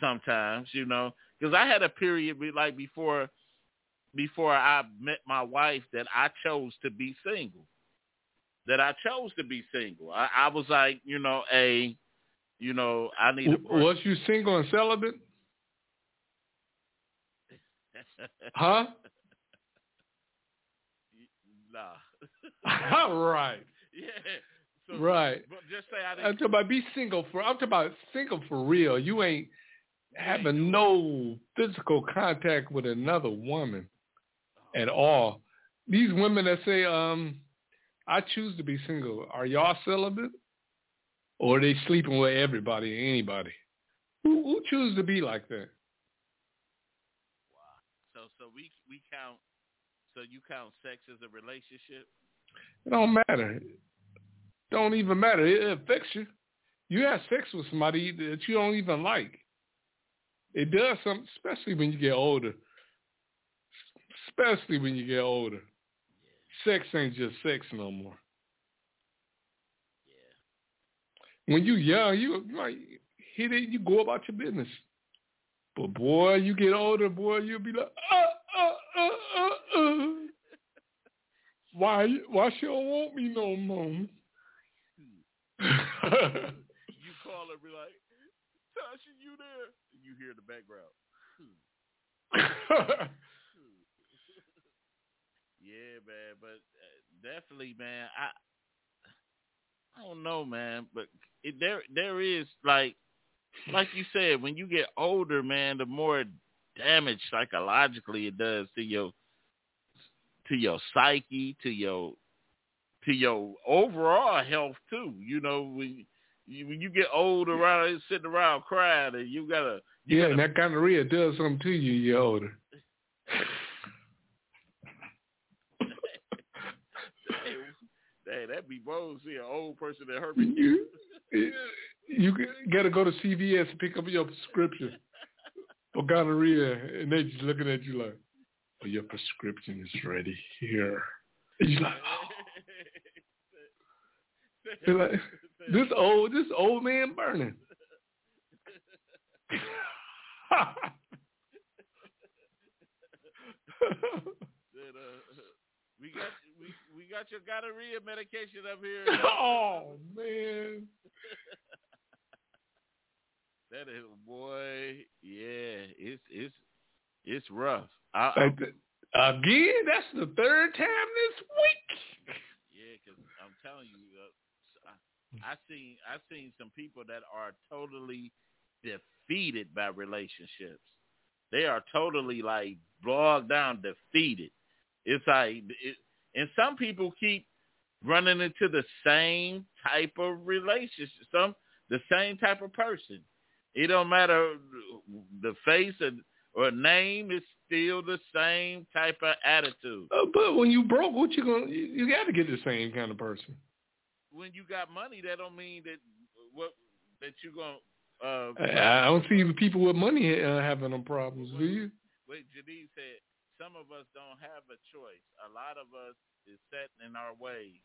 sometimes, you know, because I had a period like before before I met my wife that I chose to be single. That I chose to be single. I, I was like, you know, a, you know, I need a Was you single and celibate? Huh? nah. right. Yeah. So, Right. But just say I didn't. I'm talking about be single for. I'm talking about single for real. You ain't having no physical contact with another woman at all. These women that say, um, "I choose to be single," are y'all celibate, or are they sleeping with everybody and anybody? Who, who chooses to be like that? So so we we count. So you count sex as a relationship? It don't matter. It Don't even matter. It affects you. You have sex with somebody that you don't even like. It does something, especially when you get older. Especially when you get older. Sex ain't just sex no more. Yeah. When you young, you, you might hit it, you go about your business. But boy, you get older, boy, you'll be like, uh, uh, uh, uh, uh. Why, why she don't want me no more? You call her, be like, Tasha, you there? You hear the background. Yeah, man, but uh, definitely, man. I I don't know, man, but it, there there is like like you said, when you get older, man, the more damage psychologically it does to your to your psyche, to your to your overall health too. You know, when you, when you get old around sitting around crying, and you gotta you yeah, gotta and that gonorrhea does something to you. You're older. Hey, that be bold. See an old person that hurt me. You, you got to go to CVS and pick up your prescription for gonorrhea, and they just looking at you like, oh, your prescription is ready here. And you're like, oh. They're like, this old, this old man burning. Said, uh, we got we we got your gonorrhea medication up here. oh man, That is boy, yeah, it's it's it's rough. I, Like, again, that's the third time this week. yeah, because I'm telling you, uh, I, I seen I seen some people that are totally defeated by relationships. They are totally like bogged down, defeated. It's like, it, and some people keep running into the same type of relationship, some the same type of person. It don't matter the face or, or name is still the same type of attitude. Uh, but when you broke, what you gonna? You, you got to get the same kind of person. When you got money, that don't mean that what that you gonna. Uh, I, don't see the people with money uh, having them problems. Do you? what Janine said, some of us don't have a choice. A lot of us is set in our ways.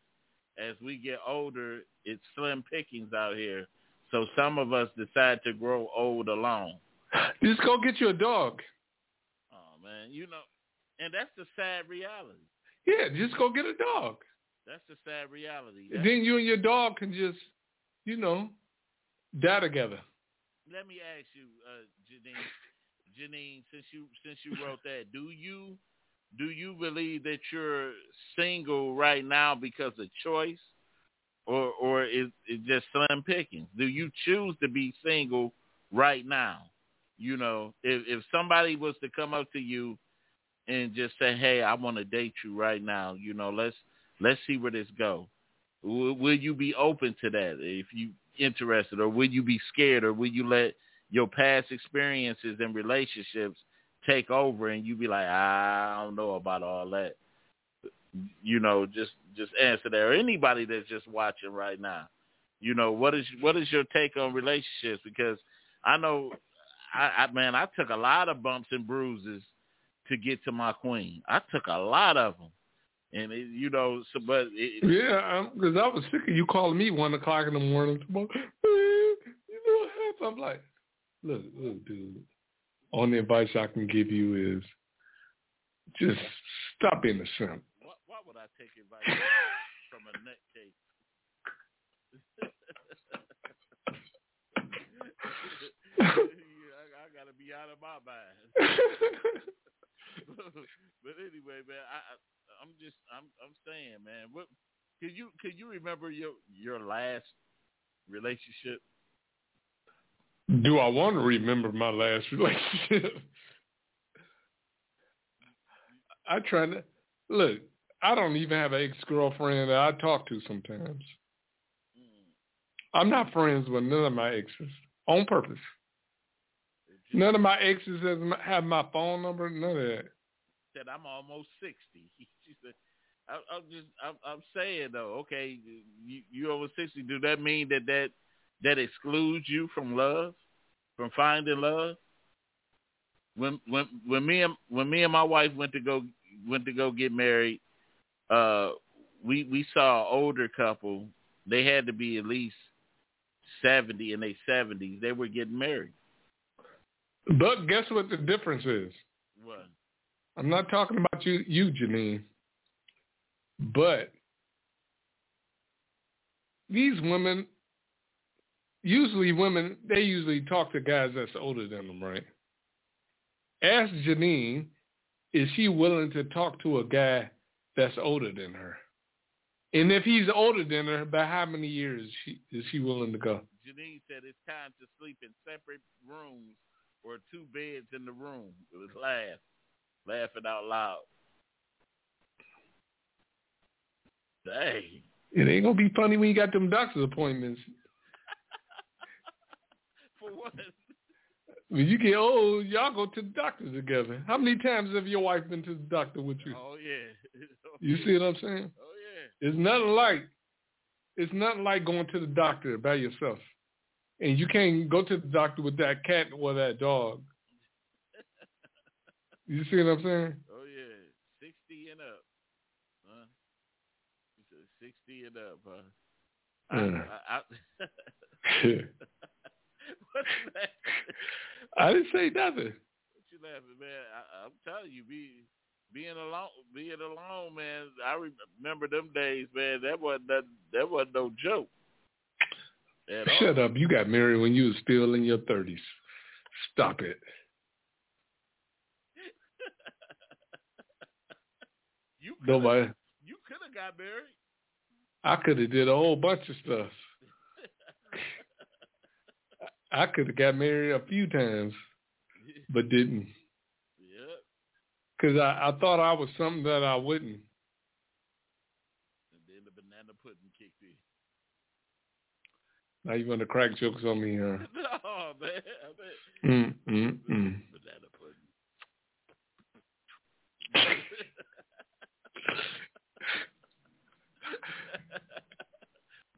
As we get older, it's slim pickings out here. So some of us decide to grow old alone. Just go get you a dog. Oh man, you know, and that's the sad reality. Yeah, just go get a dog. That's the sad reality. That's- then you and your dog can just, you know, die together. Let me ask you, uh, Janine, Janine, since you since you wrote that, do you do you believe that you're single right now because of choice, or or is it just slim pickings? Do you choose to be single right now? You know, if if somebody was to come up to you and just say, "Hey, I want to date you right now," you know, let's let's see where this go. Will, will you be open to that if you interested, or will you be scared, or will you let your past experiences and relationships take over and you be like, I don't know about all that. You know, just just answer that. Or anybody that's just watching right now. You know, what is what is your take on relationships? Because I know I, I man, I took a lot of bumps and bruises to get to my queen. I took a lot of them. And it, you know, so but it, Yeah, because I was sick of you calling me one o'clock in the morning. Tomorrow. You know what So I'm like, look, look, dude. Only advice I can give you is just stop being a simp. Why, why would I take advice from a nutcase? yeah, I, I gotta be out of my mind. but anyway, man, I, I I'm just I'm I'm saying, man, what can you can you remember your your last relationship? Do I want to remember my last relationship? I try to look. I don't even have an ex girlfriend that I talk to sometimes. Mm. I'm not friends with none of my exes on purpose. None of my exes has my, have my phone number. None of that. Said I'm almost sixty. She said, I, I'm just I'm, I'm saying though. Okay, you you over sixty. Do that mean that that that excludes you from love, from finding love? When when when me and when me and my wife went to go went to go get married, uh, we we saw an older couple. They had to be at least seventy in their seventies. They were getting married. But guess what the difference is? What? I'm not talking about you, you Janine. But these women, usually women, they usually talk to guys that's older than them, right? Ask Janine, is she willing to talk to a guy that's older than her? And if he's older than her, by how many years is she, is she willing to go? Janine said it's time to sleep in separate rooms or two beds in the room. It was laugh, laughing out loud. Dang. It ain't gonna be funny when you got them doctor's appointments. For what? When you get old, y'all go to the doctor together. How many times have your wife been to the doctor with you? Oh yeah. Oh, you see what I'm saying? Oh yeah. It's nothing like it's nothing like going to the doctor by yourself. And you can't go to the doctor with that cat or that dog. You see what I'm saying? Oh yeah. Sixty and up. Huh? Sixty and up, huh? Yeah. I, I, I? I didn't say nothing. What you laughing, man? I, I'm telling you, be being alone, being alone, man. I remember them days, man. That wasn't that, that wasn't no joke. At all. Shut up. You got married when you was still in your thirties. Stop it. You coulda, Nobody you could have got married. I could have did a whole bunch of stuff. I could have got married a few times, but didn't. Yep. Because I, I thought I was something that I wouldn't. And then the banana pudding kicked in. Now you want to crack jokes on me, huh? no, man. Bet. Mm, mm, mm. Banana pudding.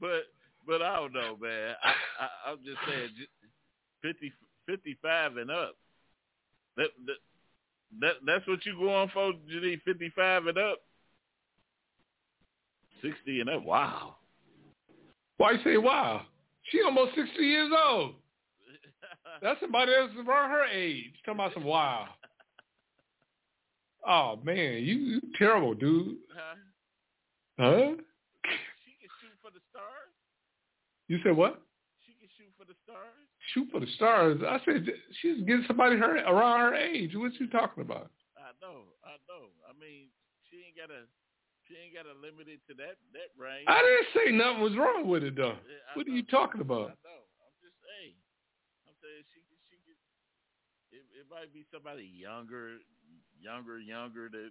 But but I don't know, man. I, I I'm just saying, j- 50, 55 and up. That that that that's what you going for, Janine? Fifty five and up. Sixty and up. Wow. Why you say wow? She almost 60 years old. That's somebody else around her age. Talking about some wow. Oh, man. You, you terrible, dude. Huh? Huh? She can shoot for the stars. You said what? She can shoot for the stars. Shoot for the stars. I said she's getting somebody her around her age. What you talking about? I know. I know. I mean, she ain't got a she ain't got to limit it to that that range. I didn't say nothing was wrong with it though. Yeah, What are you talking about? I know. I'm just saying. I'm saying she she can. It, it might be somebody younger, younger, younger that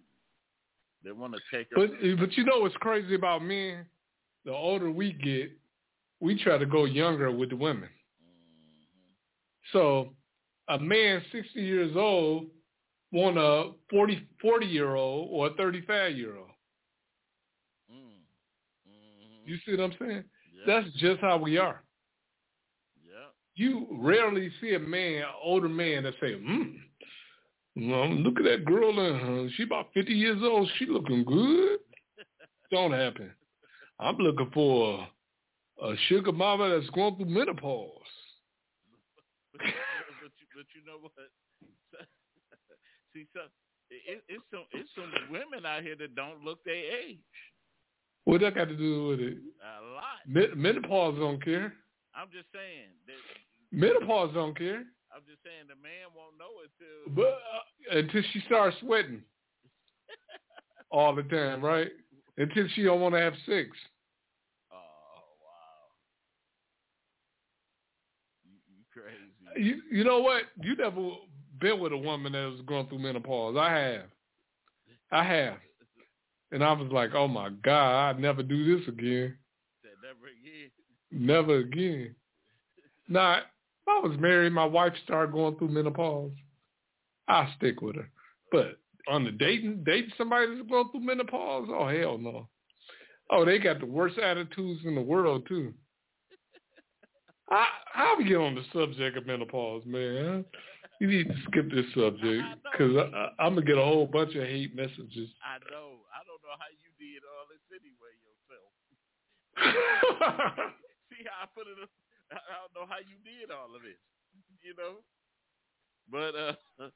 that want to take her. But but you know what's crazy about men? The older we get, we try to go younger with the women. So a man 60 years old want a 40, 40 year old or a 35 year old. Mm. Mhm. You see what I'm saying? Yeah. That's just how we are. yeah. You rarely see a man, an older man that say, hmm, well, look at that girl. Uh, she about 50 years old. She looking good. Don't happen. I'm looking for a, sugar mama that's going through menopause. but, but, you, but you know what? See, some it, it's some it's some women out here that don't look their age. What that got to do with it? A lot. Men- menopause don't care. I'm just saying that. Menopause don't care. I'm just saying the man won't know until. But uh, until she starts sweating all the time, right? Until she don't want to have sex. Oh wow. You, you crazy. You you know what? You never been with a woman that was going through menopause. I have. I have. And I was like, oh my God, I'd never do this again. Never again. Never again. Now, I was married, my wife started going through menopause, I stick with her. But on the dating, dating somebody that's going through menopause, oh hell no. Oh, they got the worst attitudes in the world too. I we get on the subject of menopause, man? You need to skip this subject because I, I'm gonna get a whole bunch of hate messages. I know. I don't know how you did all this anyway yourself. See how I put it? I don't know how you did all of this. You know. But uh,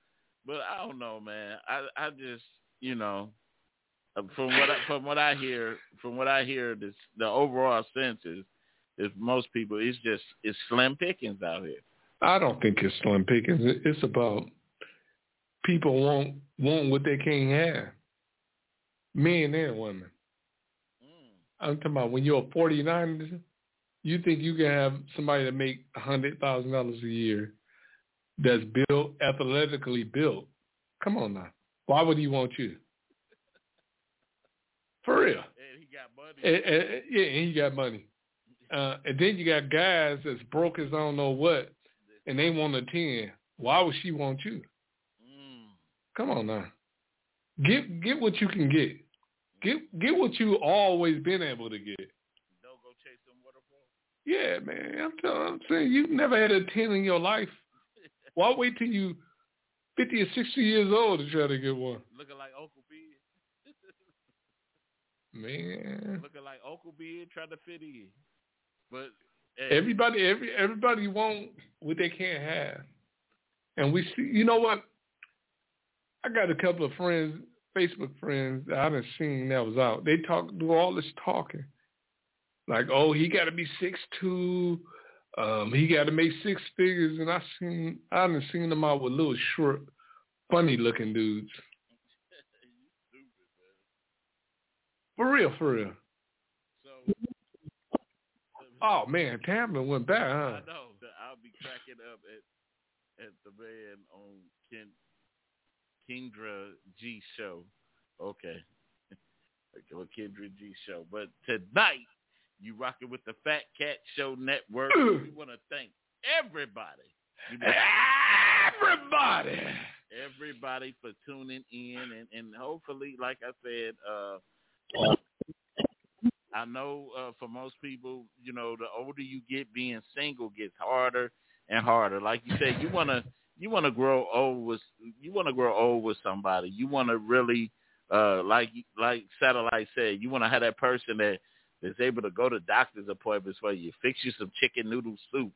but I don't know, man. I I just you know, uh, from what I, from what I hear, from what I hear, this the overall sense is, is most people it's just it's slim pickings out here. I don't think it's slim pickings. It's about people want want what they can't have, men and women. Mm. I'm talking about when you're 49, you think you can have somebody that make a hundred thousand dollars a year that's built athletically built. Come on now. Why would he want you? For real. And he got money. And, and, yeah, and he got money. Uh, and then you got guys that's broke as I don't know what, and they want a 10. Why would she want you? Mm. Come on now. Get get what you can get. Get get what you always been able to get. Don't go chase them waterfalls. Yeah, man. I'm telling I'm saying you've never had a ten in your life. Why wait till you fifty or sixty years old to try to get one? Looking like Uncle B. Man. Looking like Uncle B trying to fit in. But hey, Everybody every everybody want what they can't have. And we see you know what? I got a couple of friends, Facebook friends that I done seen that was out. They talk do all this talking. Like, oh, he gotta be six two, um, he gotta make six figures and I seen I done seen them out with little short, funny looking dudes. you stupid, man. For real, for real. Oh man, Tamlin went back, I huh? know I'll be cracking up at at the man on Ken Kendra G show. Okay. well, Kendra G show. But tonight you rocking with the Fat Cat Show Network. we want to thank everybody. Everybody. everybody for tuning in and, and hopefully like I said, uh I know uh, for most people, you know, the older you get, being single gets harder and harder. Like you said, you wanna you wanna grow old with you wanna grow old with somebody. You wanna really uh like like satellite said, you wanna have that person that that's able to go to doctor's appointments for you, fix you some chicken noodle soup.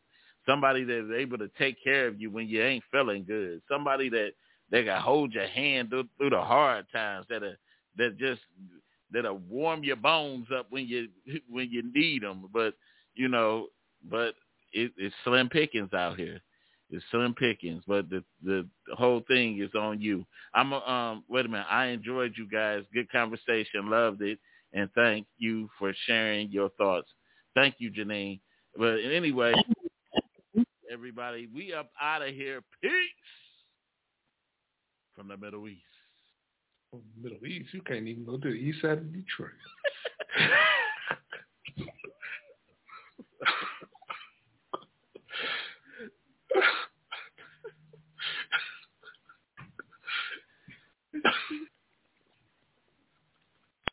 Somebody that's able to take care of you when you ain't feeling good. Somebody that that can hold your hand through, through the hard times. That uh, that just that'll warm your bones up when you when you need them. But you know, but it, it's slim pickings out here. It's slim pickings, but the, the whole thing is on you. I'm a, um wait a minute. I enjoyed you guys. Good conversation. Loved it, and thank you for sharing your thoughts. Thank you, Janine. But anyway, everybody, we up out of here. Peace from the Middle East. Middle East. You can't even go to the east side of Detroit.